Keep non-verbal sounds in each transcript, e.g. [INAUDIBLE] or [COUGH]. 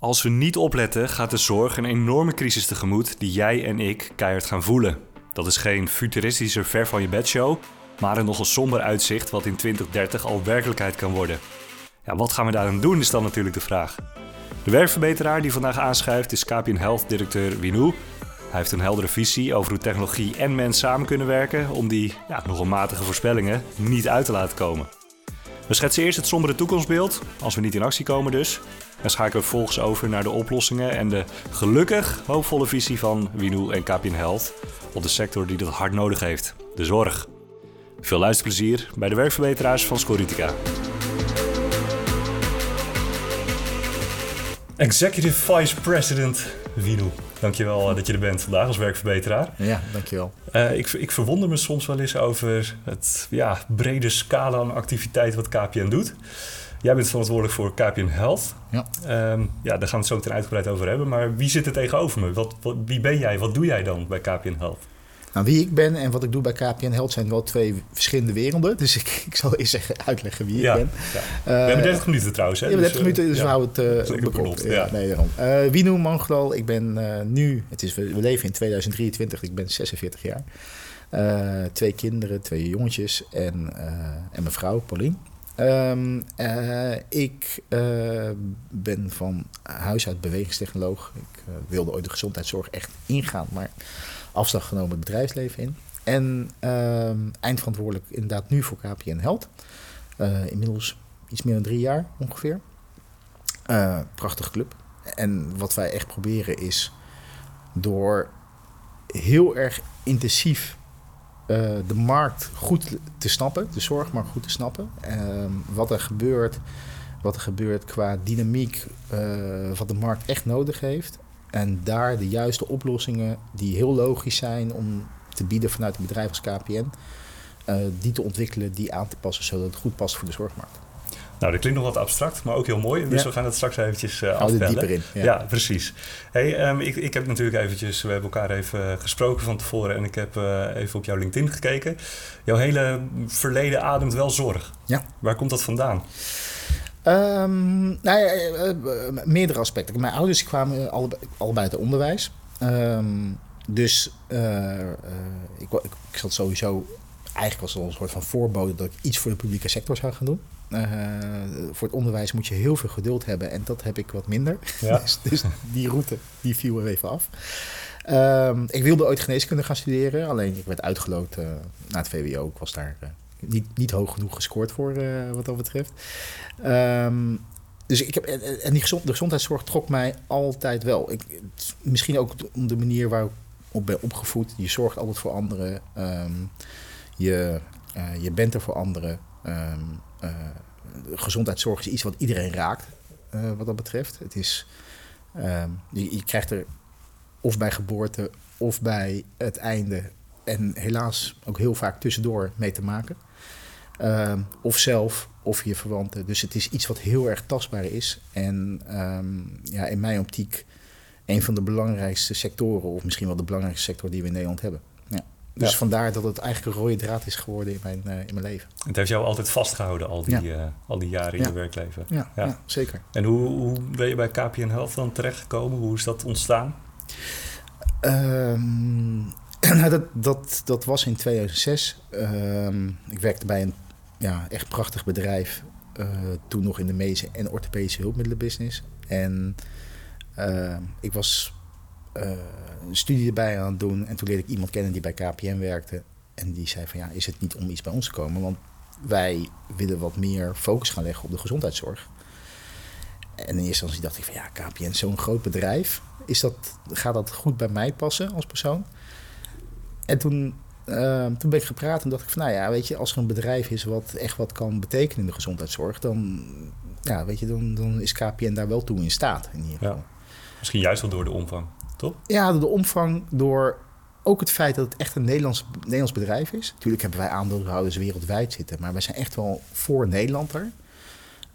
Als we niet opletten, gaat de zorg een enorme crisis tegemoet die jij en ik keihard gaan voelen. Dat is geen futuristische ver van je bedshow, maar een nogal somber uitzicht wat in 2030 al werkelijkheid kan worden. Ja, wat gaan we daaraan doen is dan natuurlijk de vraag. De werkverbeteraar die vandaag aanschuift is KPN Health directeur Winou. Hij heeft een heldere visie over hoe technologie en mens samen kunnen werken om die ja, nogal matige voorspellingen niet uit te laten komen. We schetsen eerst het sombere toekomstbeeld, als we niet in actie komen dus. En schakelen vervolgens over naar de oplossingen en de gelukkig hoopvolle visie van Winou en KPN Health op de sector die dat hard nodig heeft, de zorg. Veel luisterplezier bij de werkverbeteraars van Scoritica. Executive Vice President Winou. Dankjewel dat je er bent vandaag als werkverbeteraar. Ja, dankjewel. Uh, ik, ik verwonder me soms wel eens over het ja, brede scala aan activiteit wat KPN doet. Jij bent verantwoordelijk voor KPN Health. Ja. Um, ja, daar gaan we het zo meteen uitgebreid over hebben. Maar wie zit er tegenover me? Wat, wat, wie ben jij? Wat doe jij dan bij KPN Health? Nou, wie ik ben en wat ik doe bij KPN Health zijn wel twee verschillende werelden. Dus ik, ik zal eerst zeggen, uitleggen wie ja, ik ben. Ja. we hebben 30 minuten trouwens. Hè? Ja, 30 dus, minuten, dus ja. we houden het uh, bekort. Ja, nee, daarom. Uh, Wino ik ben uh, nu, het is, we, we leven in 2023, ik ben 46 jaar. Twee kinderen, twee jongetjes en, en mijn vrouw, Pauline. Um, uh, ik uh, ben van huis uit bewegingstechnoloog. Ik uh, wilde ooit de gezondheidszorg echt ingaan, maar afslag genomen het bedrijfsleven in. En ehm, eindverantwoordelijk inderdaad nu voor KPN Health. inmiddels iets meer dan drie jaar ongeveer. prachtige club. En wat wij echt proberen is door heel erg intensief de markt goed te snappen, de zorgmarkt goed te snappen. Uh, wat er gebeurt, wat er gebeurt qua dynamiek, uh, wat de markt echt nodig heeft. En daar de juiste oplossingen die heel logisch zijn om te bieden vanuit een bedrijf als KPN, eh, die te ontwikkelen, die aan te passen zodat het goed past voor de zorgmarkt. Nou, dat klinkt nog wat abstract, maar ook heel mooi. Dus we gaan het straks eventjes uh, afbellen. dieper in. Ja, ja precies. Hey, um, ik, ik heb natuurlijk eventjes... We hebben elkaar even gesproken van tevoren... en ik heb uh, even op jouw LinkedIn gekeken. Jouw hele verleden ademt wel zorg. Ja. Waar komt dat vandaan? Um, nou ja, uh, meerdere aspecten. Mijn ouders kwamen allebei, allebei uit het onderwijs. Um, dus ik, ik, ik zat sowieso... Eigenlijk was het al een soort van voorbode... dat ik iets voor de publieke sector zou gaan doen. Uh, voor het onderwijs moet je heel veel geduld hebben en dat heb ik wat minder. Ja. [LAUGHS] dus, dus, die route die viel er even af. Um, ik wilde ooit geneeskunde gaan studeren, alleen ik werd uitgeloot uh, naar het VWO. Ik was daar uh, niet, niet hoog genoeg gescoord voor wat dat betreft. Um, dus ik heb, en die gezond, de gezondheidszorg trok mij altijd wel. Ik, misschien ook om de manier waarop ik ben opgevoed. Je zorgt altijd voor anderen. Um, je, je bent er voor anderen. Um, gezondheidszorg is iets wat iedereen raakt, uh, wat dat betreft. Het is, uh, je, je, krijgt er of bij geboorte of bij het einde en helaas ook heel vaak tussendoor mee te maken. Ehm, of zelf of je verwanten. Dus het is iets wat heel erg tastbaar is. En um, ja, in mijn optiek een van de belangrijkste sectoren, of misschien wel de belangrijkste sector die we in Nederland hebben. Dus vandaar dat het eigenlijk een rode draad is geworden in mijn, uh, in mijn leven. Het heeft jou altijd vastgehouden, al die, ja. uh, al die jaren in je werkleven. Ja, zeker. En hoe, hoe ben je bij KPN Health dan terechtgekomen? Hoe is dat ontstaan? Um, [CLEARS THROAT] nou, dat, dat, dat was in 2006. Um, ik werkte bij een ja, echt prachtig bedrijf. Uh, toen nog in de medische en orthopedische hulpmiddelenbusiness. En ik was uh, een studie erbij aan het doen. En toen leerde ik iemand kennen die bij KPN werkte. En die zei van ja, is het niet om iets bij ons te komen? Want wij willen wat meer focus gaan leggen op de gezondheidszorg. En in eerste instantie dacht ik van ja, KPN, zo'n groot bedrijf. Is dat, gaat dat goed bij mij passen als persoon? En toen, uh, toen ben ik gepraat en dacht ik van nou ja, weet je, als er een bedrijf is wat echt wat kan betekenen in de gezondheidszorg, dan, ja, weet je, dan, dan is KPN daar wel toe in staat. In ieder geval. Ja. Misschien juist wel door de omvang. Ja, de omvang door ook het feit dat het echt een Nederlands, Nederlands bedrijf is. Natuurlijk hebben wij aandeelhouders wereldwijd zitten, maar wij zijn echt wel voor Nederland er.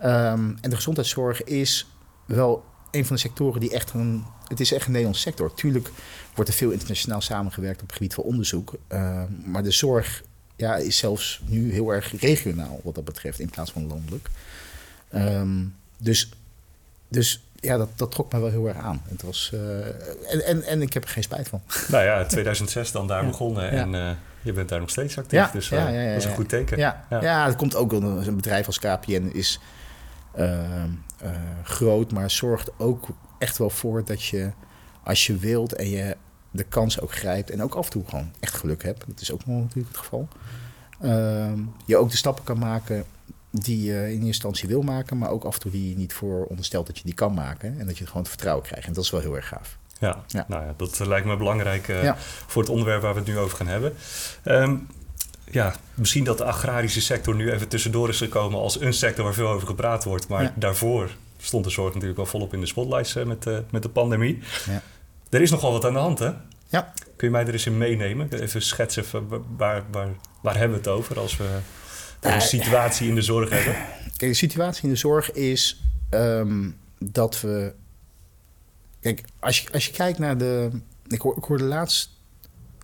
Um, en de gezondheidszorg is wel een van de sectoren die echt een. Het is echt een Nederlandse sector. Tuurlijk wordt er veel internationaal samengewerkt op het gebied van onderzoek. Uh, maar de zorg ja, is zelfs nu heel erg regionaal wat dat betreft, in plaats van landelijk. Um, dus, dus ja, dat, dat trok me wel heel erg aan. Het was, eh, en, en, en ik heb er geen spijt van. [LAUGHS] Nou ja, 2006 dan daar begonnen en uh, je bent daar nog steeds actief. Ja, dus ja, ja, dat is een goed teken. Ja, ja. het komt ook wel een bedrijf als KPN is groot, maar zorgt ook echt wel voor dat je als je wilt en je de kans ook grijpt en ook af en toe gewoon echt geluk hebt. Dat is ook nog natuurlijk het geval. Ehm, je ook de stappen kan maken die je in eerste instantie wil maken, maar ook af en toe die je niet voor onderstelt dat je die kan maken en dat je gewoon het vertrouwen krijgt. En dat is wel heel erg gaaf. Ja, ja. Nou ja, dat lijkt me belangrijk uh, voor het onderwerp waar we het nu over gaan hebben. Um, ja, misschien dat de agrarische sector nu even tussendoor is gekomen als een sector waar veel over gepraat wordt. Maar daarvoor stond de zorg natuurlijk wel volop in de spotlights uh, met, de, met de pandemie. Ja. Er is nogal wat aan de hand, hè? Ja. Kun je mij er eens in meenemen? Even schetsen, waar, waar, waar hebben we het over als we de situatie in de zorg hebben? Kijk, de situatie in de zorg is um, dat we. Kijk, als je, als je kijkt naar de. Ik, hoor, ik hoorde laatst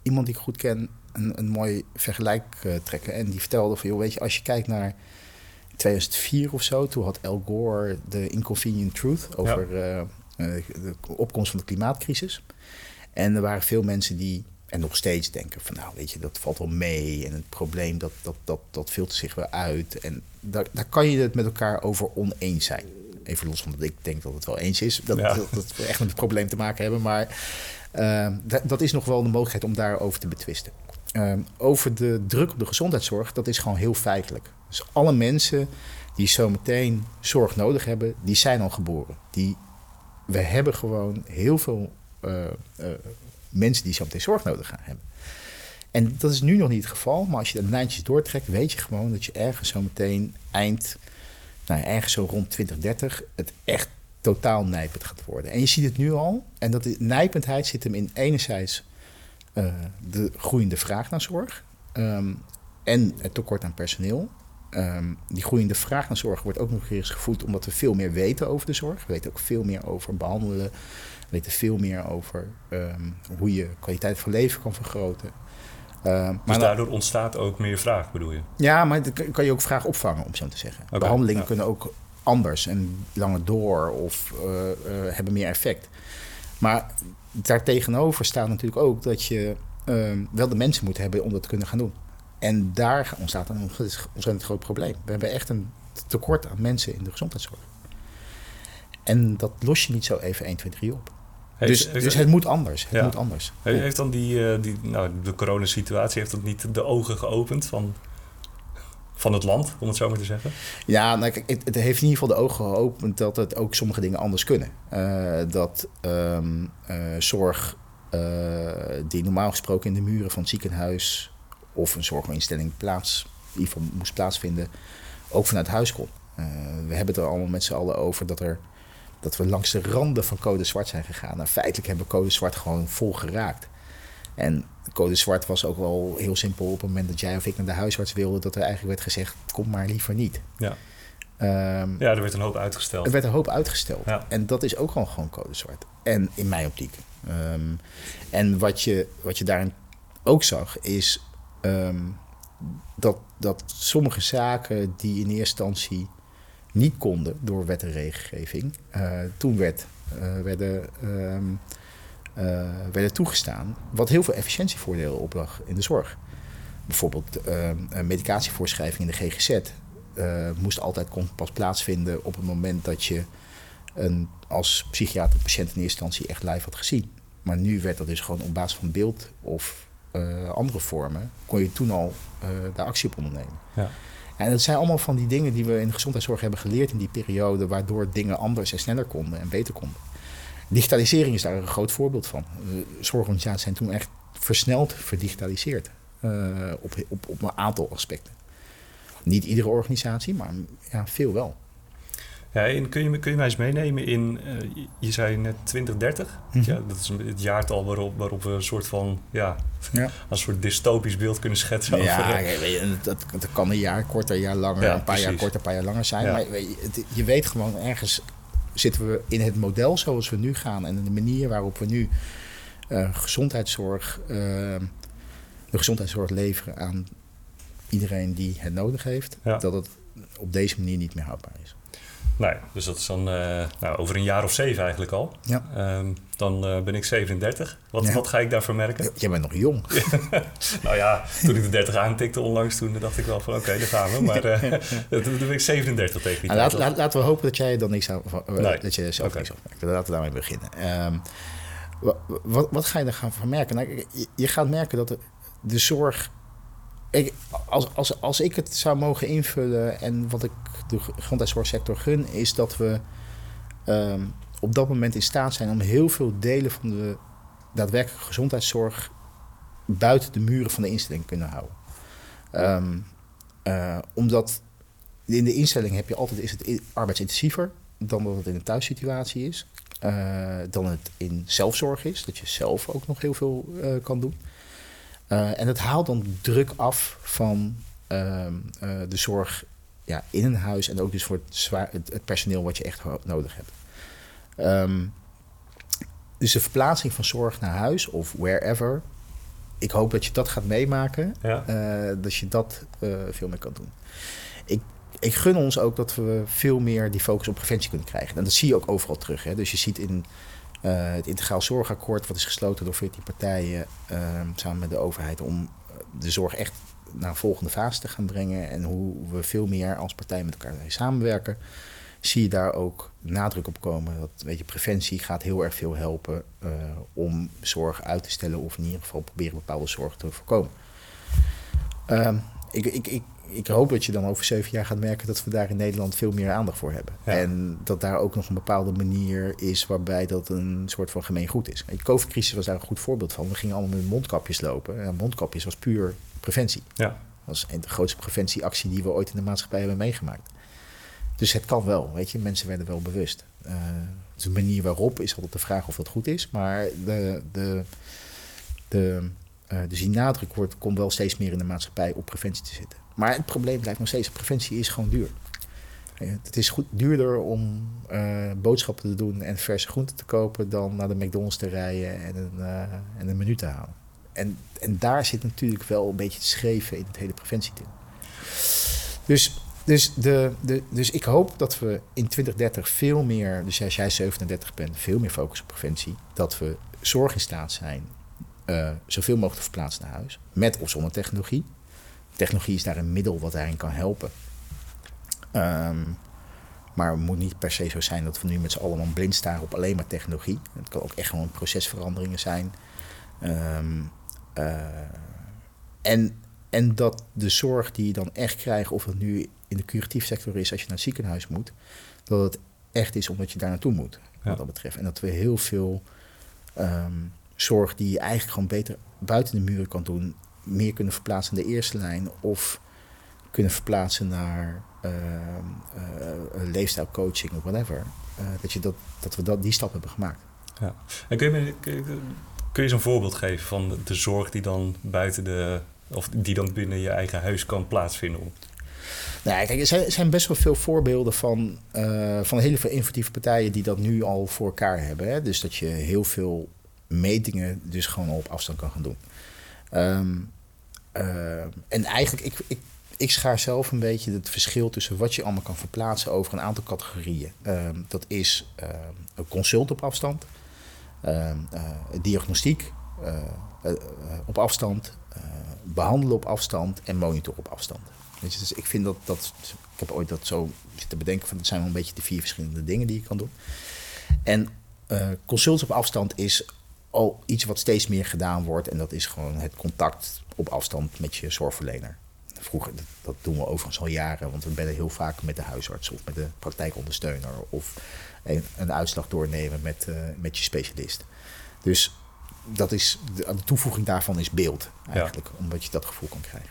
iemand die ik goed ken een, een mooi vergelijk uh, trekken. En die vertelde van, joh, weet je, als je kijkt naar 2004 of zo, toen had Al Gore de Inconvenient Truth over ja. uh, de opkomst van de klimaatcrisis. En er waren veel mensen die en nog steeds denken van nou weet je, dat valt wel mee. En het probleem dat, dat, dat, dat filtert zich weer uit. En daar, daar kan je het met elkaar over oneens zijn. Even los van dat ik denk dat het wel eens is. Dat, dat, dat, we echt met het probleem te maken hebben. Maar uh, dat, dat is nog wel de mogelijkheid om daarover te betwisten. Uh, over de druk op de gezondheidszorg, dat is gewoon heel feitelijk. Dus alle mensen die zometeen zorg nodig hebben, die zijn al geboren. Die, we hebben gewoon heel veel uh, mensen die zo meteen zorg nodig gaan hebben. En dat is nu nog niet het geval, maar als je de lijntjes doortrekt, weet je gewoon dat je ergens zo meteen eind, nou ergens zo rond 2030, het echt totaal nijpend gaat worden. En je ziet het nu al, en dat nijpendheid zit hem in enerzijds uh, de groeiende vraag naar zorg um, en het tekort aan personeel. Um, die groeiende vraag naar zorg wordt ook nog eens gevoed omdat we veel meer weten over de zorg. We weten ook veel meer over behandelen, weten veel meer over um, hoe je kwaliteit van leven kan vergroten. Uh, dus maar daardoor ontstaat ook meer vraag, bedoel je? Ja, maar dan kan je ook vraag opvangen, om zo te zeggen. Okay, Behandelingen ja. kunnen ook anders en langer door of uh, uh, hebben meer effect. Maar daartegenover staat natuurlijk ook dat je ehm, wel de mensen moet hebben om dat te kunnen gaan doen. En daar ontstaat een ontzettend groot probleem. We hebben echt een tekort aan mensen in de gezondheidszorg. En dat los je niet zo even 1, 2, 3 op dus, dus het moet anders. Het moet anders. Heeft dan die, uh, die nou, de coronasituatie heeft dat niet de ogen geopend van, van het land, om het zo maar te zeggen? Ja, nou, kijk, het, het, heeft in ieder geval de ogen geopend dat het ook sommige dingen anders kunnen. Uh, dat um, uh, zorg die normaal gesproken in de muren van het ziekenhuis of een zorginstelling plaats, in ieder geval moest plaatsvinden, ook vanuit huis kon. we hebben het er allemaal met z'n allen over dat er dat we langs de randen van code zwart zijn gegaan. Nou, feitelijk hebben we code zwart gewoon vol geraakt. En code zwart was ook wel heel simpel op het moment dat jij of ik naar de huisarts wilde, dat er eigenlijk werd gezegd: kom maar liever niet. Ja. Um, ja, er werd een hoop uitgesteld. Er werd een hoop uitgesteld. Ja. En dat is ook gewoon, gewoon code zwart. En in mijn optiek. Um, en wat je, wat je daarin ook zag, is um, dat, dat sommige zaken die in eerste instantie niet konden door wet en regelgeving, uh, toen werd, uh, werden, um, uh, werden toegestaan. Wat heel veel efficiëntievoordelen opbracht in de zorg. Bijvoorbeeld ehm, medicatievoorschrijving in de GGZ moest altijd pas plaatsvinden op het moment dat je een, als psychiater patiënt in eerste instantie echt live had gezien. Maar nu werd dat dus gewoon op basis van beeld of andere vormen, kon je toen al daar actie op ondernemen. Ja. En dat zijn allemaal van die dingen die we in de gezondheidszorg hebben geleerd in die periode, waardoor dingen anders en sneller konden en beter konden. Digitalisering is daar een groot voorbeeld van. Zorgorganisaties zijn toen echt versneld verdigitaliseerd uh, op, op, op een aantal aspecten. Niet iedere organisatie, maar ja, veel wel. Ja, en kun je, kun je mij eens meenemen in, uh, je zei net 2030. Mm -hmm. ja, dat is het jaartal waarop, waarop we een soort van, ja, ja. een soort dystopisch beeld kunnen schetsen. Ja, over, weet je, dat, dat kan een jaar korter, een jaar langer, ja, een paar precies. jaar korter, een paar jaar langer zijn. Ja. Maar weet je, het, je weet gewoon ergens zitten we in het model zoals we nu gaan en de manier waarop we nu uh, gezondheidszorg, uh, de gezondheidszorg leveren aan iedereen die het nodig heeft, dat het op deze manier niet meer houdbaar is. Nee, dus dat is dan uh, nou, over een jaar of zeven eigenlijk al. Ja. Um, dan uh, ben ik 37. Wat, Ja. wat ga ik daarvoor merken? Jij bent nog jong. [LAUGHS] nou ja, toen ik de 30 aantikte onlangs, toen dacht ik wel van oké, daar gaan we. Maar uh, toen ben ik 37 tegen die Nou, laat, laten we hopen dat jij dan niks aan, eh, Nee. dat je zelf Oké. niks opmerkt. Laten we daarmee beginnen. Ehm, wa- wat, wat ga je er gaan van merken? Nou, je, je gaat merken dat de, de zorg. Als, als, als ik het zou mogen invullen en wat ik de gezondheidszorgsector gun, is dat we ehm, op dat moment in staat zijn om heel veel delen van de daadwerkelijke gezondheidszorg buiten de muren van de instelling kunnen houden. Ehm, eh, omdat in de instelling heb je altijd is het arbeidsintensiever dan dat het in een thuissituatie is. Eh, dan het in zelfzorg is, dat je zelf ook nog heel veel eh, kan doen. Eh, en het haalt dan druk af van ehm, eh, de zorg ja, in een huis en ook dus voor het, zwaar, het, het personeel wat je echt nodig hebt. Ehm, dus de verplaatsing van zorg naar huis of wherever. Ik hoop dat je dat gaat meemaken. Ja. eh, dat je dat veel meer kan doen. Ik, ik gun ons ook dat we veel meer die focus op preventie kunnen krijgen. En dat zie je ook overal terug. Hè. Dus je ziet in het integraal zorgakkoord, wat is gesloten door 14 partijen eh, samen met de overheid, om eh, de zorg echt naar een volgende fase te gaan brengen. En hoe we veel meer als partij met elkaar samenwerken. Zie je daar ook nadruk op komen. Dat weet je, preventie gaat heel erg veel helpen eh, om zorg uit te stellen of in ieder geval proberen bepaalde zorg te voorkomen. Ehm, ik, ik, ik, ik hoop dat je dan over zeven jaar gaat merken dat we daar in Nederland veel meer aandacht voor hebben. Ja. En dat daar ook nog een bepaalde manier is waarbij dat een soort van gemeen goed is. De COVID-crisis was daar een goed voorbeeld van. We gingen allemaal met mondkapjes lopen. En mondkapjes was puur preventie. Ja. Dat was de grootste preventieactie die we ooit in de maatschappij hebben meegemaakt. Dus het kan wel, weet je. Mensen werden wel bewust. Eh, de manier waarop is altijd de vraag of dat goed is. Maar de, de, de, eh, dus die nadruk wordt, komt wel steeds meer in de maatschappij op preventie te zitten. Maar het probleem blijft nog steeds, preventie is gewoon duur. Eh, Het is goed duurder om eh, boodschappen te doen en verse groenten te kopen dan naar de McDonald's te rijden en een, eh, en een menu te halen. En, en daar zit natuurlijk wel een beetje het schreven in het hele preventieding. Dus, dus, de, de, dus ik hoop dat we in 2030 veel meer, dus als jij 37 bent, veel meer focus op preventie. Dat we zorg in staat zijn zoveel mogelijk te verplaatsen naar huis. Met of zonder technologie. Technologie is daar een middel wat daarin kan helpen. Ehm, maar het moet niet per se zo zijn dat we nu met z'n allen blind staren op alleen maar technologie. Het kan ook echt gewoon procesveranderingen zijn. Ehm, eh, en, en dat de zorg die je dan echt krijgt, of het nu in de curatief sector is als je naar het ziekenhuis moet, dat het echt is omdat je daar naartoe moet, wat Ja. dat betreft. En dat we heel veel ehm, zorg die je eigenlijk gewoon beter buiten de muren kan doen, meer kunnen verplaatsen in de eerste lijn of kunnen verplaatsen naar ehm, eh, leefstijlcoaching of whatever. Eh, dat, je dat, dat we dat, die stap hebben gemaakt. En kun je, kun je, je zo'n voorbeeld geven van de zorg die dan buiten de... of die dan binnen je eigen huis kan plaatsvinden? Nou, kijk, er zijn, er zijn best wel veel voorbeelden van, eh, van hele veel innovatieve partijen die dat nu al voor elkaar hebben. Hè? Dus dat je heel veel metingen dus gewoon op afstand kan gaan doen. Ehm, eh, en eigenlijk, ik, ik, ik schaar zelf een beetje het verschil tussen wat je allemaal kan verplaatsen over een aantal categorieën. Ehm, dat is ehm, een consult op afstand, ehm, eh, diagnostiek eh, eh, op afstand, eh, behandelen op afstand en monitor op afstand. Dus ik vind dat, dat, ik heb ooit dat zo zitten bedenken van, het zijn wel een beetje de vier verschillende dingen die je kan doen. En consults op afstand is al iets wat steeds meer gedaan wordt en dat is gewoon het contact op afstand met je zorgverlener. Vroeger, dat, doen we overigens al jaren, want we bellen heel vaak met de huisarts of met de praktijkondersteuner of een, een uitslag doornemen met, eh, met je specialist. Dus dat is, de, de toevoeging daarvan is beeld eigenlijk, omdat je dat gevoel kan krijgen.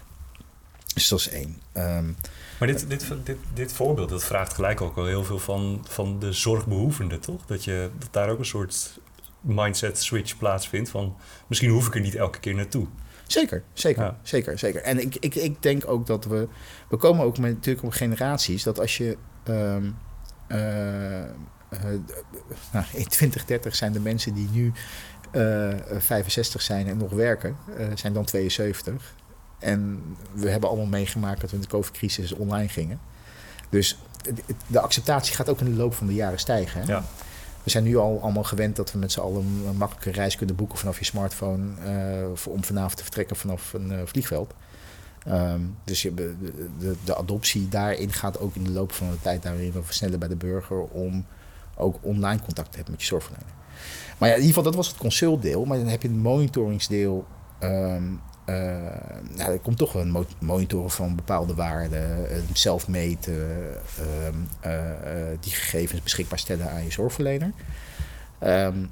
Dus dat is één. Ehm, Maar dit, dit, dit, dit voorbeeld, dat vraagt gelijk ook al heel veel van, van de zorgbehoevende, toch? Dat, je, dat daar ook een soort mindset switch plaatsvindt van... misschien hoef ik er niet elke keer naartoe. Zeker, zeker, Ja. zeker, zeker. En ik, ik, ik denk ook dat we... We komen ook met, natuurlijk op generaties dat als je... ehm, eh, eh, nou, in 2030 zijn de mensen die nu eh, 65 zijn en nog werken, eh, zijn dan 72. En we hebben allemaal meegemaakt dat we in de COVID-crisis online gingen. Dus de acceptatie gaat ook in de loop van de jaren stijgen. Hè? Ja. We zijn nu al allemaal gewend dat we met z'n allen een makkelijke reis kunnen boeken vanaf je smartphone. voor, om vanavond te vertrekken vanaf een vliegveld. Ehm, dus je, de, de, adoptie daarin gaat ook in de loop van de tijd daarin versnellen bij de burger om ook online contact te hebben met je zorgverlener. Maar ja, in ieder geval, dat was het consultdeel. Maar dan heb je het monitoringsdeel. Um, er komt toch een monitoren van bepaalde waarden, zelf meten, ehm, eh, eh, die gegevens beschikbaar stellen aan je zorgverlener. Um,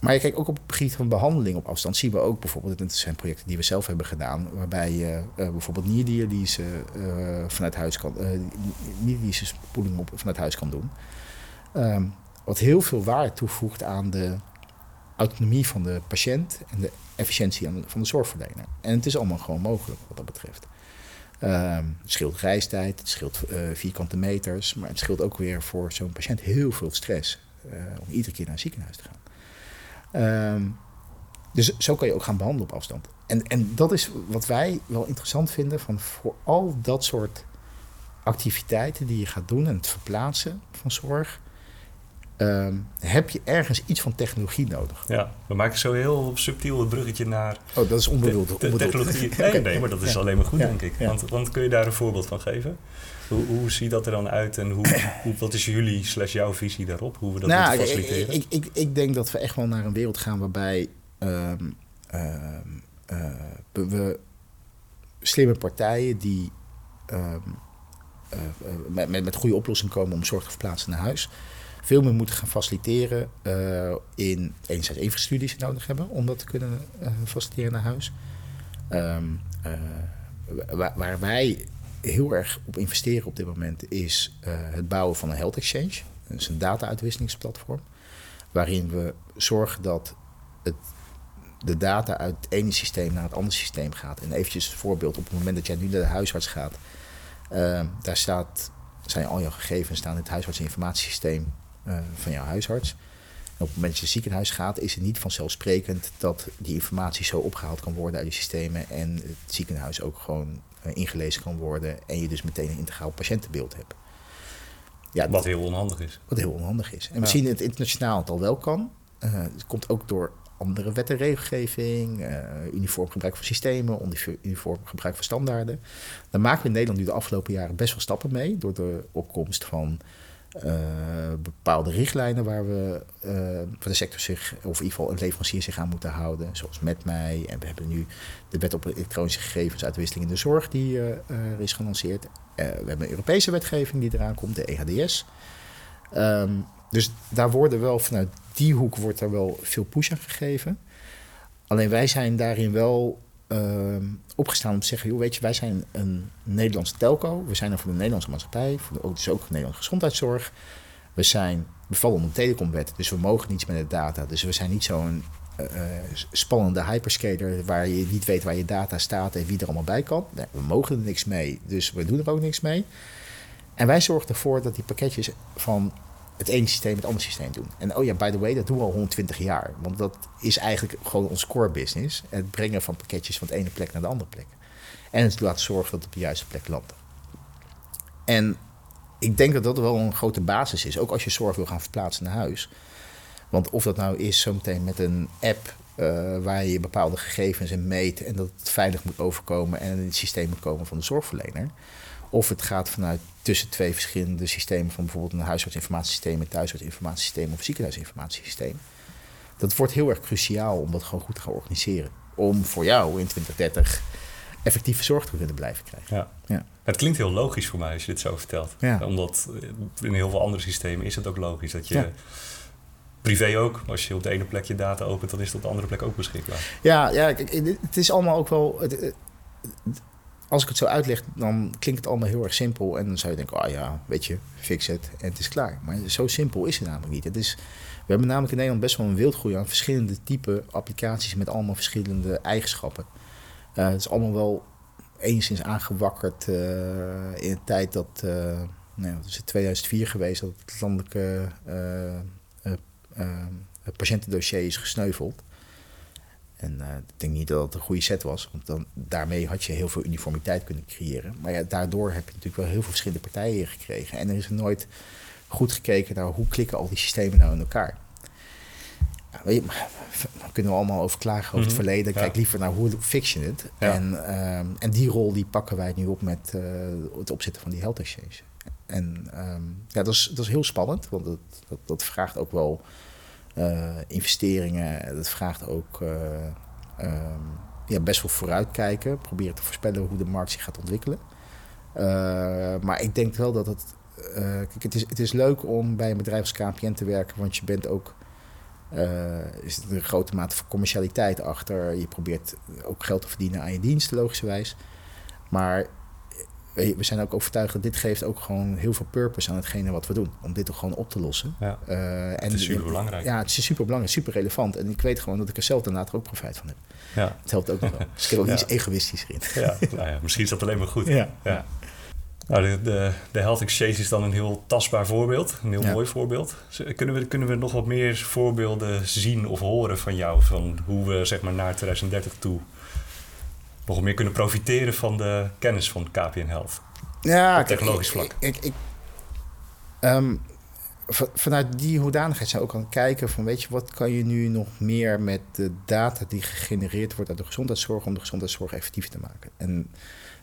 maar je kijkt ook op het gebied van behandeling op afstand. Zien we ook bijvoorbeeld, het zijn projecten die we zelf hebben gedaan, waarbij je bijvoorbeeld nierdialyse vanuit huis kan, uh, nierdialyse spoeling op, vanuit huis kan doen. Um, wat heel veel waarde toevoegt aan de autonomie van de patiënt en de efficiëntie van de zorgverlener. En het is allemaal gewoon mogelijk wat dat betreft. Um, het scheelt reistijd, het scheelt vierkante meters, maar het scheelt ook weer voor zo'n patiënt heel veel stress om iedere keer naar een ziekenhuis te gaan. Ehm, dus zo kan je ook gaan behandelen op afstand. En, en dat is wat wij wel interessant vinden van voor al dat soort activiteiten die je gaat doen en het verplaatsen van zorg. Ehm, heb je ergens iets van technologie nodig. Ja, we maken zo heel subtiel het bruggetje naar... Oh, dat is onbedoeld. De, technologie. [LAUGHS] Nee, nee, maar dat is alleen maar goed, denk ik. Want, want kun je daar een voorbeeld van geven? Hoe, hoe ziet dat er dan uit en hoe, [CLEARS THROAT] hoe, wat is jullie slash jouw visie daarop? Hoe we dat nou, moeten faciliteren? Ik, ik, ik, denk dat we echt wel naar een wereld gaan waarbij um, uh, we slimme partijen die uh, met, met, met goede oplossingen komen om zorg te verplaatsen naar huis, veel meer moeten gaan faciliteren uh, in enerzijds die ze nodig hebben om dat te kunnen faciliteren naar huis. Um, waar, waar wij heel erg op investeren op dit moment is het bouwen van een health exchange. Dat is een data-uitwisselingsplatform. Waarin we zorgen dat het, de data uit het ene systeem naar het andere systeem gaat. En eventjes voorbeeld, op het moment dat jij nu naar de huisarts gaat, uh, daar staat, zijn al jouw gegevens staan in het huisartsinformatiesysteem van jouw huisarts. En op het moment dat je naar het ziekenhuis gaat, is het niet vanzelfsprekend dat die informatie zo opgehaald kan worden uit die systemen en het ziekenhuis ook gewoon eh, ingelezen kan worden en je dus meteen een integraal patiëntenbeeld hebt. Ja, wat heel onhandig is. Wat heel onhandig is. En we zien het internationaal het al wel kan. Uh, het komt ook door andere wet en regelgeving, uh, uniform gebruik van systemen, uniform gebruik van standaarden. Daar maken we in Nederland nu de afgelopen jaren best wel stappen mee door de opkomst van uh, bepaalde richtlijnen waar we uh, de sector zich, of in ieder geval een leverancier zich aan moeten houden, zoals met mij. En we hebben nu de wet op elektronische gegevens uitwisseling in de zorg die er is gelanceerd. we hebben een Europese wetgeving die eraan komt, de EHDS. Um, ehm, dus daar worden wel vanuit die hoek wordt er wel veel push aan gegeven. Alleen wij zijn daarin wel Ehm, opgestaan om te zeggen: joh, weet je, wij zijn een Nederlandse telco. We zijn er voor de Nederlandse maatschappij, voor de, dus ook Nederlandse gezondheidszorg. We zijn bevallen onder de telecomwet, dus we mogen niets met de data. Dus we zijn niet zo'n uh, spannende hyperscaler waar je niet weet waar je data staat en wie er allemaal bij kan. We mogen er niks mee, dus we doen er ook niks mee. En wij zorgen ervoor dat die pakketjes van het ene systeem het andere systeem doen. En oh ja, by the way, dat doen we al 120 jaar. Want dat is eigenlijk gewoon ons core business. Het brengen van pakketjes van de ene plek naar de andere plek. En het laten zorgen dat het op de juiste plek landt. En ik denk dat dat wel een grote basis is. Ook als je zorg wil gaan verplaatsen naar huis. Want of dat nou is zometeen met een app uh, waar je bepaalde gegevens in meet en dat het veilig moet overkomen en in het systeem moet komen van de zorgverlener. Of het gaat vanuit tussen twee verschillende systemen, van bijvoorbeeld een huisartsinformatiesysteem, een thuisartsinformatiesysteem of een ziekenhuisinformatiesysteem. Dat wordt heel erg cruciaal om dat gewoon goed te gaan organiseren. Om voor jou in 2030 effectieve zorg te kunnen blijven krijgen. Ja. ja. Het klinkt heel logisch voor mij als je dit zo vertelt. Ja. Omdat in heel veel andere systemen is het ook logisch dat je. Privé ook. Als je op de ene plek je data opent, dan is het op de andere plek ook beschikbaar. Ja, ja het is allemaal ook wel. Het, als ik het zo uitleg, dan klinkt het allemaal heel erg simpel. En dan zou je denken, oh ja, weet je, fix het en het is klaar. Maar zo simpel is het namelijk niet. Is, we hebben namelijk in Nederland best wel een wildgroei aan verschillende type applicaties met allemaal verschillende eigenschappen. Uh, het is allemaal wel enigszins aangewakkerd uh, in een tijd dat, uh, nou, het is 2004 geweest, dat het landelijke patiëntendossier is gesneuveld. En ik denk niet dat het een goede set was, want dan, daarmee had je heel veel uniformiteit kunnen creëren. Maar ja, daardoor heb je natuurlijk wel heel veel verschillende partijen gekregen. En er is nooit goed gekeken naar hoe klikken al die systemen nou in elkaar. Ja, weet je, daar kunnen we allemaal over klagen over het mhm. verleden. Kijk liever naar hoe fix je het. En, ehm, en die rol die pakken wij nu op met uh, het opzetten van die health exchange. En ehm, ja, dat is, dat is heel spannend, want dat, dat, dat vraagt ook wel investeringen. Dat vraagt ook uh, ja, best wel vooruitkijken. Proberen te voorspellen hoe de markt zich gaat ontwikkelen. maar ik denk wel dat het kijk, het is, het is leuk om bij een bedrijf als KPN te werken, want je bent ook. Is een grote mate van commercialiteit achter. Je probeert ook geld te verdienen aan je diensten, logischerwijs. Maar we zijn ook overtuigd dat dit geeft ook gewoon heel veel purpose aan hetgene wat we doen. Om dit toch gewoon op te lossen. Ja, uh, en, het is super belangrijk. Ja, het is super belangrijk, super relevant. En ik weet gewoon dat ik er zelf daarna ook profijt van heb. Ja. Het helpt ook nog wel. Dus ik heb ook ja. iets egoïstischer in. Ja, nou ja, misschien is dat alleen maar goed. ja. ja. Nou, de, de, de Health Exchange is dan een heel tastbaar voorbeeld, een heel mooi voorbeeld. Kunnen we, kunnen we nog wat meer voorbeelden zien of horen van jou, van hoe we zeg maar naar 2030 toe nog meer kunnen profiteren van de kennis van KPN Health? Ja, op technologisch vlak. Ik, ik, um, vanuit die hoedanigheid zou ik aan kijken van weet je, wat kan je nu nog meer met de data die gegenereerd wordt uit de gezondheidszorg om de gezondheidszorg effectief te maken. En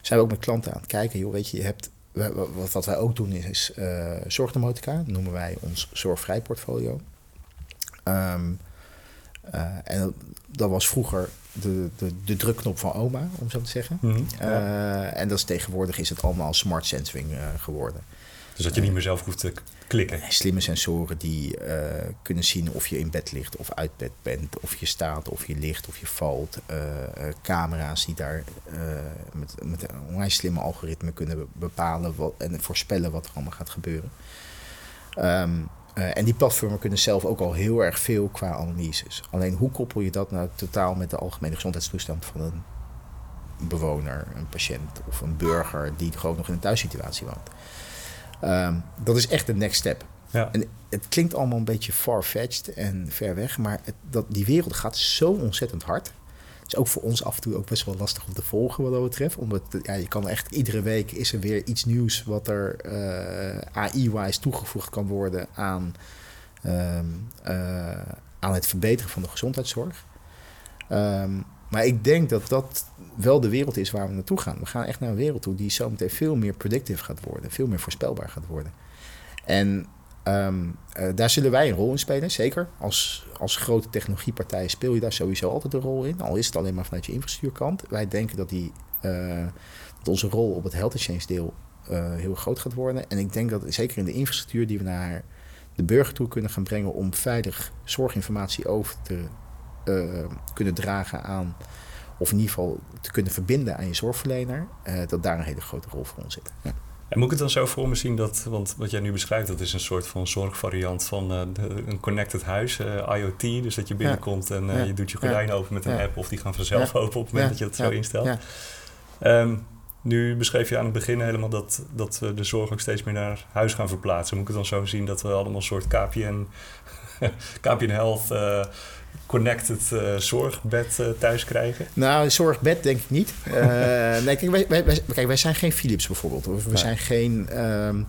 zijn we ook met klanten aan het kijken, joh, weet je, je hebt wat, wat wij ook doen is, is uh, zorgdemotica. Dat noemen wij ons zorgvrij portfolio. Ehm, eh, en dat was vroeger de, de, de drukknop van oma, om zo te zeggen. Mhm, eh, en dat is tegenwoordig is het allemaal smart sensing geworden. Dus dat je niet meer zelf hoeft te klikken. Slimme sensoren die kunnen zien of je in bed ligt of uit bed bent, of je staat, of je ligt, of je valt. Camera's die daar met, met een onwijs slimme algoritme kunnen bepalen wat, en voorspellen wat er allemaal gaat gebeuren. Um, en die platformen kunnen zelf ook al heel erg veel qua analyses. Alleen hoe koppel je dat nou totaal met de algemene gezondheidstoestand van een bewoner, een patiënt of een burger die gewoon nog in een thuissituatie woont? Um, dat is echt de next step. Ja. En het klinkt allemaal een beetje far-fetched en ver weg, maar het, dat, die wereld gaat zo ontzettend hard. Is ook voor ons af en toe ook best wel lastig om te volgen wat dat betreft. Omdat ja, je kan echt iedere week is er weer iets nieuws wat er uh, AI-wise toegevoegd kan worden aan, um, uh, aan het verbeteren van de gezondheidszorg. Um, maar ik denk dat dat wel de wereld is waar we naartoe gaan. We gaan echt naar een wereld toe die zometeen veel meer predictive gaat worden, veel meer voorspelbaar gaat worden. En um, uh, daar zullen wij een rol in spelen, zeker. Als, als grote technologiepartij speel je daar sowieso altijd een rol in, al is het alleen maar vanuit je infrastructuurkant. Wij denken dat, die, uh, dat onze rol op het health exchange deel uh, heel groot gaat worden. En ik denk dat zeker in de infrastructuur die we naar de burger toe kunnen gaan brengen om veilig zorginformatie over te kunnen dragen aan of in ieder geval te kunnen verbinden aan je zorgverlener, dat daar een hele grote rol voor ons zit. En moet ik het dan zo voor me zien dat, want wat jij nu beschrijft, dat is een soort van zorgvariant van uh, een connected huis, uh, IoT, dus dat je binnenkomt en je doet je gordijn open met een app of die gaan vanzelf open op het moment dat je dat zo instelt. Um, nu beschreef je aan het begin helemaal dat, dat we de zorg ook steeds meer naar huis gaan verplaatsen. Moet ik het dan zo zien dat we allemaal een soort KPN, [LAUGHS] KPN Health connected uh, zorgbed uh, thuis krijgen? Nou, zorgbed denk ik niet. Uh, [LAUGHS] nee, kijk wij, wij, kijk, wij zijn geen Philips bijvoorbeeld. Of we zijn geen... Um,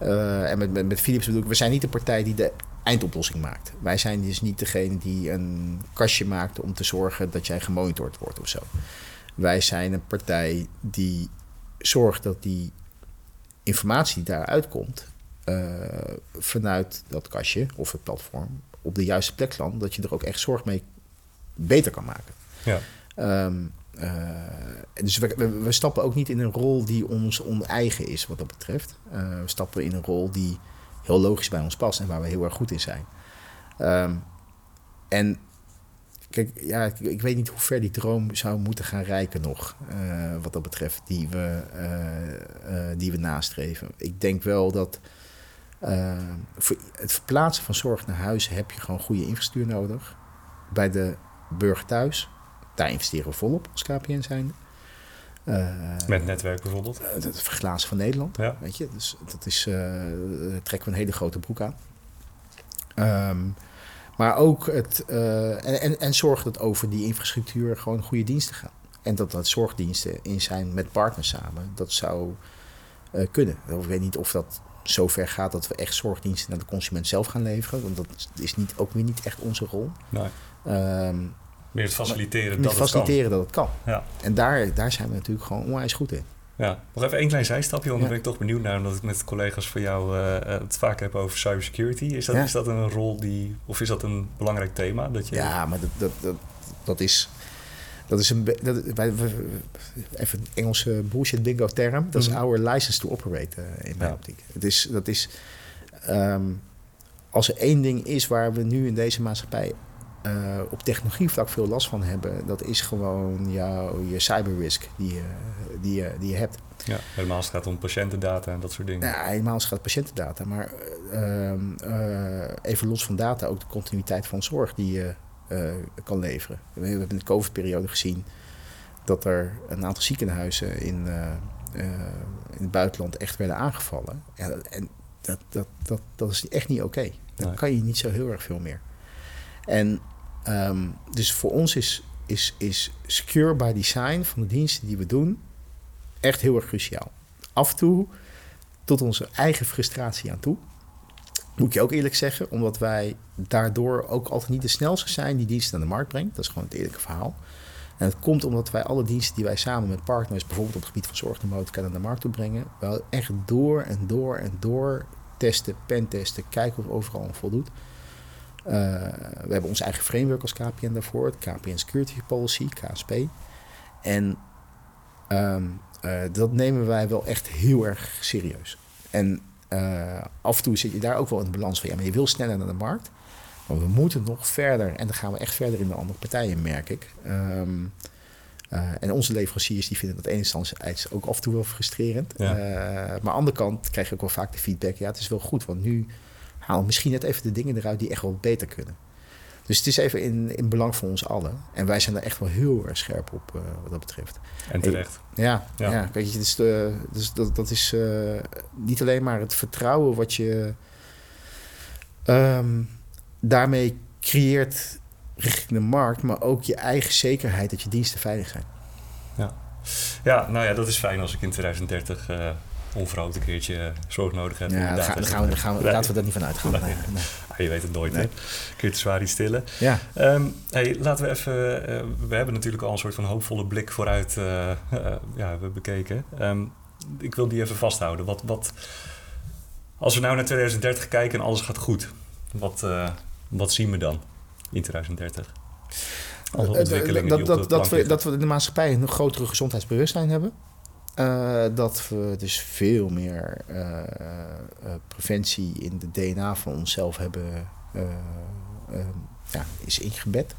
en met, met, met Philips bedoel ik, we zijn niet de partij die de eindoplossing maakt. Wij zijn dus niet degene die een kastje maakt om te zorgen dat jij gemonitord wordt of zo. Wij zijn een partij die zorgt dat die informatie die daaruit komt, vanuit dat kastje of het platform op de juiste plek landt, dat je er ook echt zorg mee beter kan maken. Ja. Um, uh, dus we, we, stappen ook niet in een rol die ons oneigen is wat dat betreft. Uh, we stappen in een rol die heel logisch bij ons past en waar we heel erg goed in zijn. Um, en kijk, ja, ik, ik, weet niet hoe ver die droom zou moeten gaan reiken nog, uh, wat dat betreft, die we, die we nastreven. Ik denk wel dat voor het verplaatsen van zorg naar huis heb je gewoon goede infrastructuur nodig. Bij de burger thuis, daar investeren we volop als KPN zijnde. Uh, Met netwerk bijvoorbeeld? Het verglazen van Nederland, ja. weet je. Dus dat is, trekken we een hele grote broek aan. Um, Maar ook het, uh, en, en, en zorg dat over die infrastructuur gewoon goede diensten gaan. En dat dat zorgdiensten in zijn met partners samen. Dat zou uh, kunnen. Ik weet niet of dat zover gaat dat we echt zorgdiensten naar de consument zelf gaan leveren. Want dat is niet, ook weer niet echt onze rol. Nee. Um, meer het faciliteren, dat, faciliteren het dat het kan. Ja. En daar, daar zijn we natuurlijk gewoon onwijs goed in. Ja, nog even één klein zijstapje, want dan ben ik toch benieuwd naar, omdat ik met collega's van jou uh, het vaak heb over cybersecurity. Is dat, is dat een rol die, of is dat een belangrijk thema? Dat je... Ja, maar dat, dat, dat, dat is. Dat is een. Dat, wij, even een Engelse bullshit bingo term. Dat is mm our license to operate uh, in mijn ja. optiek. Het is, dat is. Um, als er één ding is waar we nu in deze maatschappij uh, op technologievlak veel last van hebben, dat is gewoon jouw, je cyberrisk die, je, die, je, die je hebt. Ja, helemaal als het gaat om patiëntendata en dat soort dingen. Ja, helemaal als het gaat om patiëntendata. Maar uh, uh, even los van data, ook de continuïteit van zorg die je kan leveren. We hebben in de COVID-periode gezien dat er een aantal ziekenhuizen in, in het buitenland echt werden aangevallen. Ja, en dat, dat, dat, dat is echt niet oké. Okay. Dan nee. kan je niet zo heel erg veel meer. En Um, dus voor ons is, is, is secure by design van de diensten die we doen echt heel erg cruciaal. Af en toe tot onze eigen frustratie aan toe. Moet je ook eerlijk zeggen, omdat wij daardoor ook altijd niet de snelste zijn die diensten naar de markt brengt. Dat is gewoon het eerlijke verhaal. En het komt omdat wij alle diensten die wij samen met partners, bijvoorbeeld op het gebied van zorgnemotica, naar de markt toe brengen, wel echt door en door en door testen, pentesten, kijken of overal voldoet. Uh, we hebben ons eigen framework als KPN daarvoor, het KPN Security Policy, KSP. En um, uh, dat nemen wij wel echt heel erg serieus. En uh, af en toe zit je daar ook wel in de balans van, ja, maar je wil sneller naar de markt. Maar we moeten nog verder, en dan gaan we echt verder in de andere partijen, merk ik. Um, en onze leveranciers die vinden dat enerzijds ook af en toe wel frustrerend. Ja. maar aan de andere kant krijg je ook wel vaak de feedback, ja, het is wel goed, want nu haal misschien net even de dingen eruit die echt wel beter kunnen. Dus het is even in, in belang van ons allen. En wij zijn daar echt wel heel erg scherp op uh, wat dat betreft. En terecht. ja, ja. ja. Kijk, je, dus, uh, dus dat, dat is uh, niet alleen maar het vertrouwen wat je um, daarmee creëert richting de markt, maar ook je eigen zekerheid dat je diensten veilig zijn. Ja. ja, nou ja, dat is fijn als ik in 2030 onverhoopt een keertje zorg nodig hebben. Ja, gaan, gaan we, gaan we, laten we daar niet van uitgaan. Nee. Nee. Ah, je weet het nooit, nee. Kun je te zwaar iets stillen. Ja. Um, hey, laten we even... Uh, we hebben natuurlijk al een soort van hoopvolle blik vooruit uh, uh, ja, we bekeken. Um, ik wil die even vasthouden. Wat, wat, als we nou naar 2030 kijken en alles gaat goed, wat, wat zien we dan in 2030? dat, dat, dat, we, dat we in de maatschappij een grotere gezondheidsbewustzijn hebben. Uh, dat we dus veel meer uh, uh, preventie in de DNA van onszelf hebben, ja, is ingebed.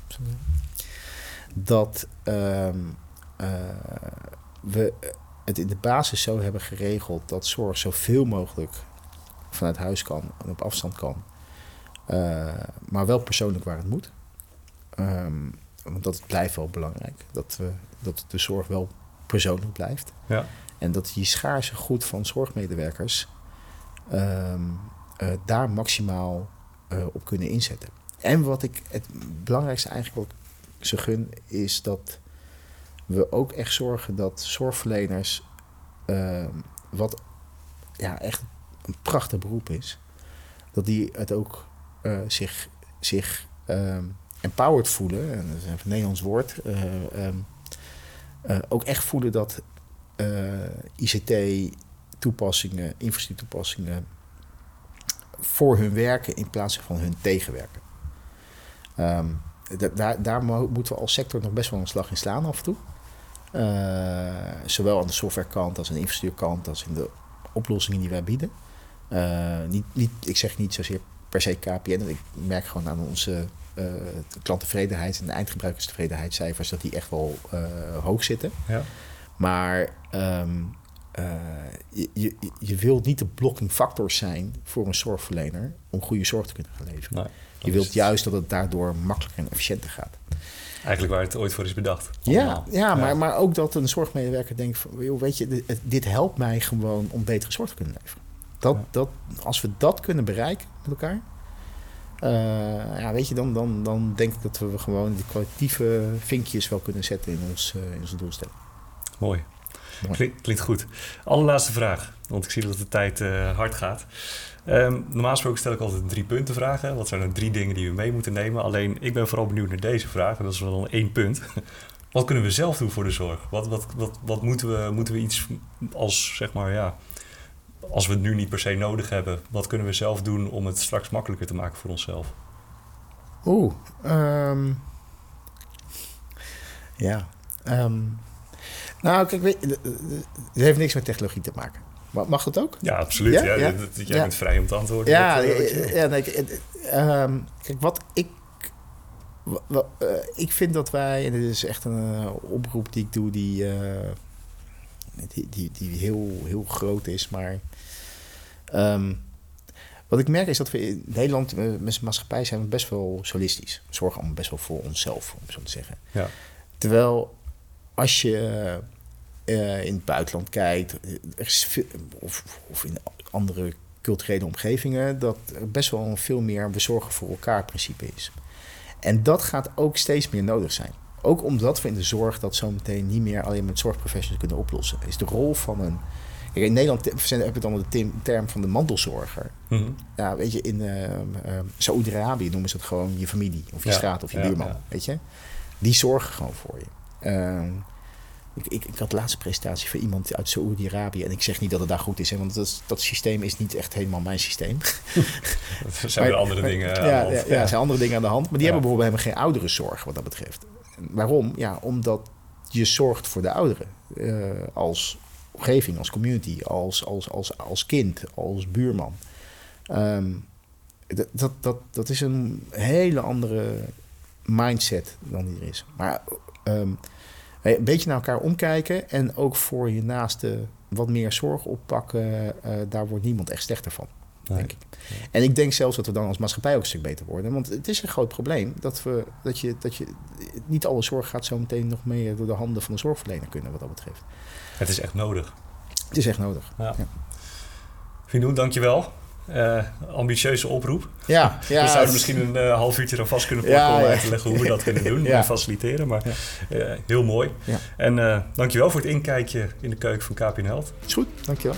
Dat ehm, we het in de basis zo hebben geregeld dat zorg zoveel mogelijk vanuit huis kan en op afstand kan. maar wel persoonlijk waar het moet. Um, want dat blijft wel belangrijk. Dat, we, dat de zorg wel persoonlijk blijft. Ja. En dat die schaarse goed van zorgmedewerkers um, uh, daar maximaal uh, op kunnen inzetten. En wat ik het belangrijkste eigenlijk ook ze gun, is dat we ook echt zorgen dat zorgverleners, uh, wat ja, echt een prachtig beroep is, dat die het ook uh, zich, zich empowered voelen, en dat is een Nederlands woord, um, uh, ook echt voelen dat uh, ICT-toepassingen, infrastructuurtoepassingen voor hun werken in plaats van hun tegenwerken. Um, daar, daar moeten we als sector nog best wel een slag in slaan af en toe. Uh, zowel aan de softwarekant als aan de infrastructuurkant als in de oplossingen die wij bieden. Niet, niet, ik zeg niet zozeer per se KPN. Ik merk gewoon aan onze uh, klanttevredenheid en de eindgebruikerstevredenheidscijfers dat die echt wel uh, hoog zitten. Ja. Maar um, uh, je, je, je wilt niet de blocking factor zijn voor een zorgverlener om goede zorg te kunnen gaan leveren. Nee, je wilt juist dat het daardoor makkelijker en efficiënter gaat. Eigenlijk waar het ooit voor is bedacht. Ja, ja, ja, Maar, maar ook dat een zorgmedewerker denkt van, joh, weet je, dit, dit, helpt mij gewoon om betere zorg te kunnen leveren. Dat, ja. dat, als we dat kunnen bereiken met elkaar, ja, weet je, dan, dan, dan denk ik dat we gewoon de kwalitatieve vinkjes wel kunnen zetten in, ons, in onze doelstelling. Mooi. klinkt goed. Allerlaatste vraag, want ik zie dat de tijd hard gaat. Um, normaal gesproken stel ik altijd drie punten vragen. Wat zijn er drie dingen die we mee moeten nemen? Alleen ik ben vooral benieuwd naar deze vraag. En dat is wel een één punt. [LAUGHS] wat kunnen we zelf doen voor de zorg? Wat, wat, wat, wat moeten, we, moeten we iets als, zeg maar, ja, als we het nu niet per se nodig hebben, wat kunnen we zelf doen om het straks makkelijker te maken voor onszelf? Oeh, um, ja. Um, nou, kijk, weet, het heeft niks met technologie te maken. Mag dat ook? Ja, absoluut. Ja? Ja, Jij bent vrij om te antwoorden. Ja, eh, ja, nee, ehm, kijk, wat ik... Wat, uh, ik vind dat wij, en dit is echt een uh, oproep die ik doe, die, uh, die, die, die, heel, heel groot is. Maar um, wat ik merk is dat we in Nederland, met z'n maatschappij, zijn we best wel solistisch. We zorgen allemaal best wel voor onszelf, om zo te zeggen. Ja. Terwijl als je uh, in het buitenland kijkt, eh, of, of, in andere culturele omgevingen, dat er best wel veel meer we zorgen voor elkaar principe is. En dat gaat ook steeds meer nodig zijn. Ook omdat we in de zorg dat zometeen niet meer alleen met zorgprofessionals kunnen oplossen. Is de rol van een. Kijk, in Nederland hebben we dan de term van de mantelzorger. Mm Ja, weet je, in uh, uh, Saoedi-Arabië noemen ze het gewoon je familie of je straat of je buurman. Weet je, die zorgen gewoon voor je. Ehm, ik, ik, ik had de laatste presentatie van iemand uit Saoedi-Arabië. En ik zeg niet dat het daar goed is, hè, want dat, dat systeem is niet echt helemaal mijn systeem. [LAUGHS] [LAUGHS] er zijn maar, andere dingen ja, er zijn andere dingen aan de hand. Maar die hebben bijvoorbeeld helemaal geen ouderenzorg wat dat betreft. Waarom? Ja, omdat je zorgt voor de ouderen. Uh, als omgeving, als community, als, als, als, als kind, als buurman. Um, dat, dat, dat, is een hele andere mindset dan die er is. Maar um, een beetje naar elkaar omkijken en ook voor je naaste wat meer zorg oppakken, uh, daar wordt niemand echt slechter van. Denk ik. En ik denk zelfs dat we dan als maatschappij ook een stuk beter worden. Want het is een groot probleem dat, we, dat, je, dat je niet alle zorg gaat zo meteen nog meer door de handen van de zorgverlener kunnen, wat dat betreft. Het is echt nodig. Het is echt nodig. Ja. ja. Finou, dankjewel. Uh, ambitieuze oproep. Ja, [LAUGHS] ja, we zouden misschien een uh, half uurtje aan vast kunnen plakken om uit te leggen hoe we dat kunnen doen [LAUGHS] en faciliteren. Maar uh, heel mooi. En dankjewel voor het inkijkje in de keuken van KPN Health. Is goed, dankjewel.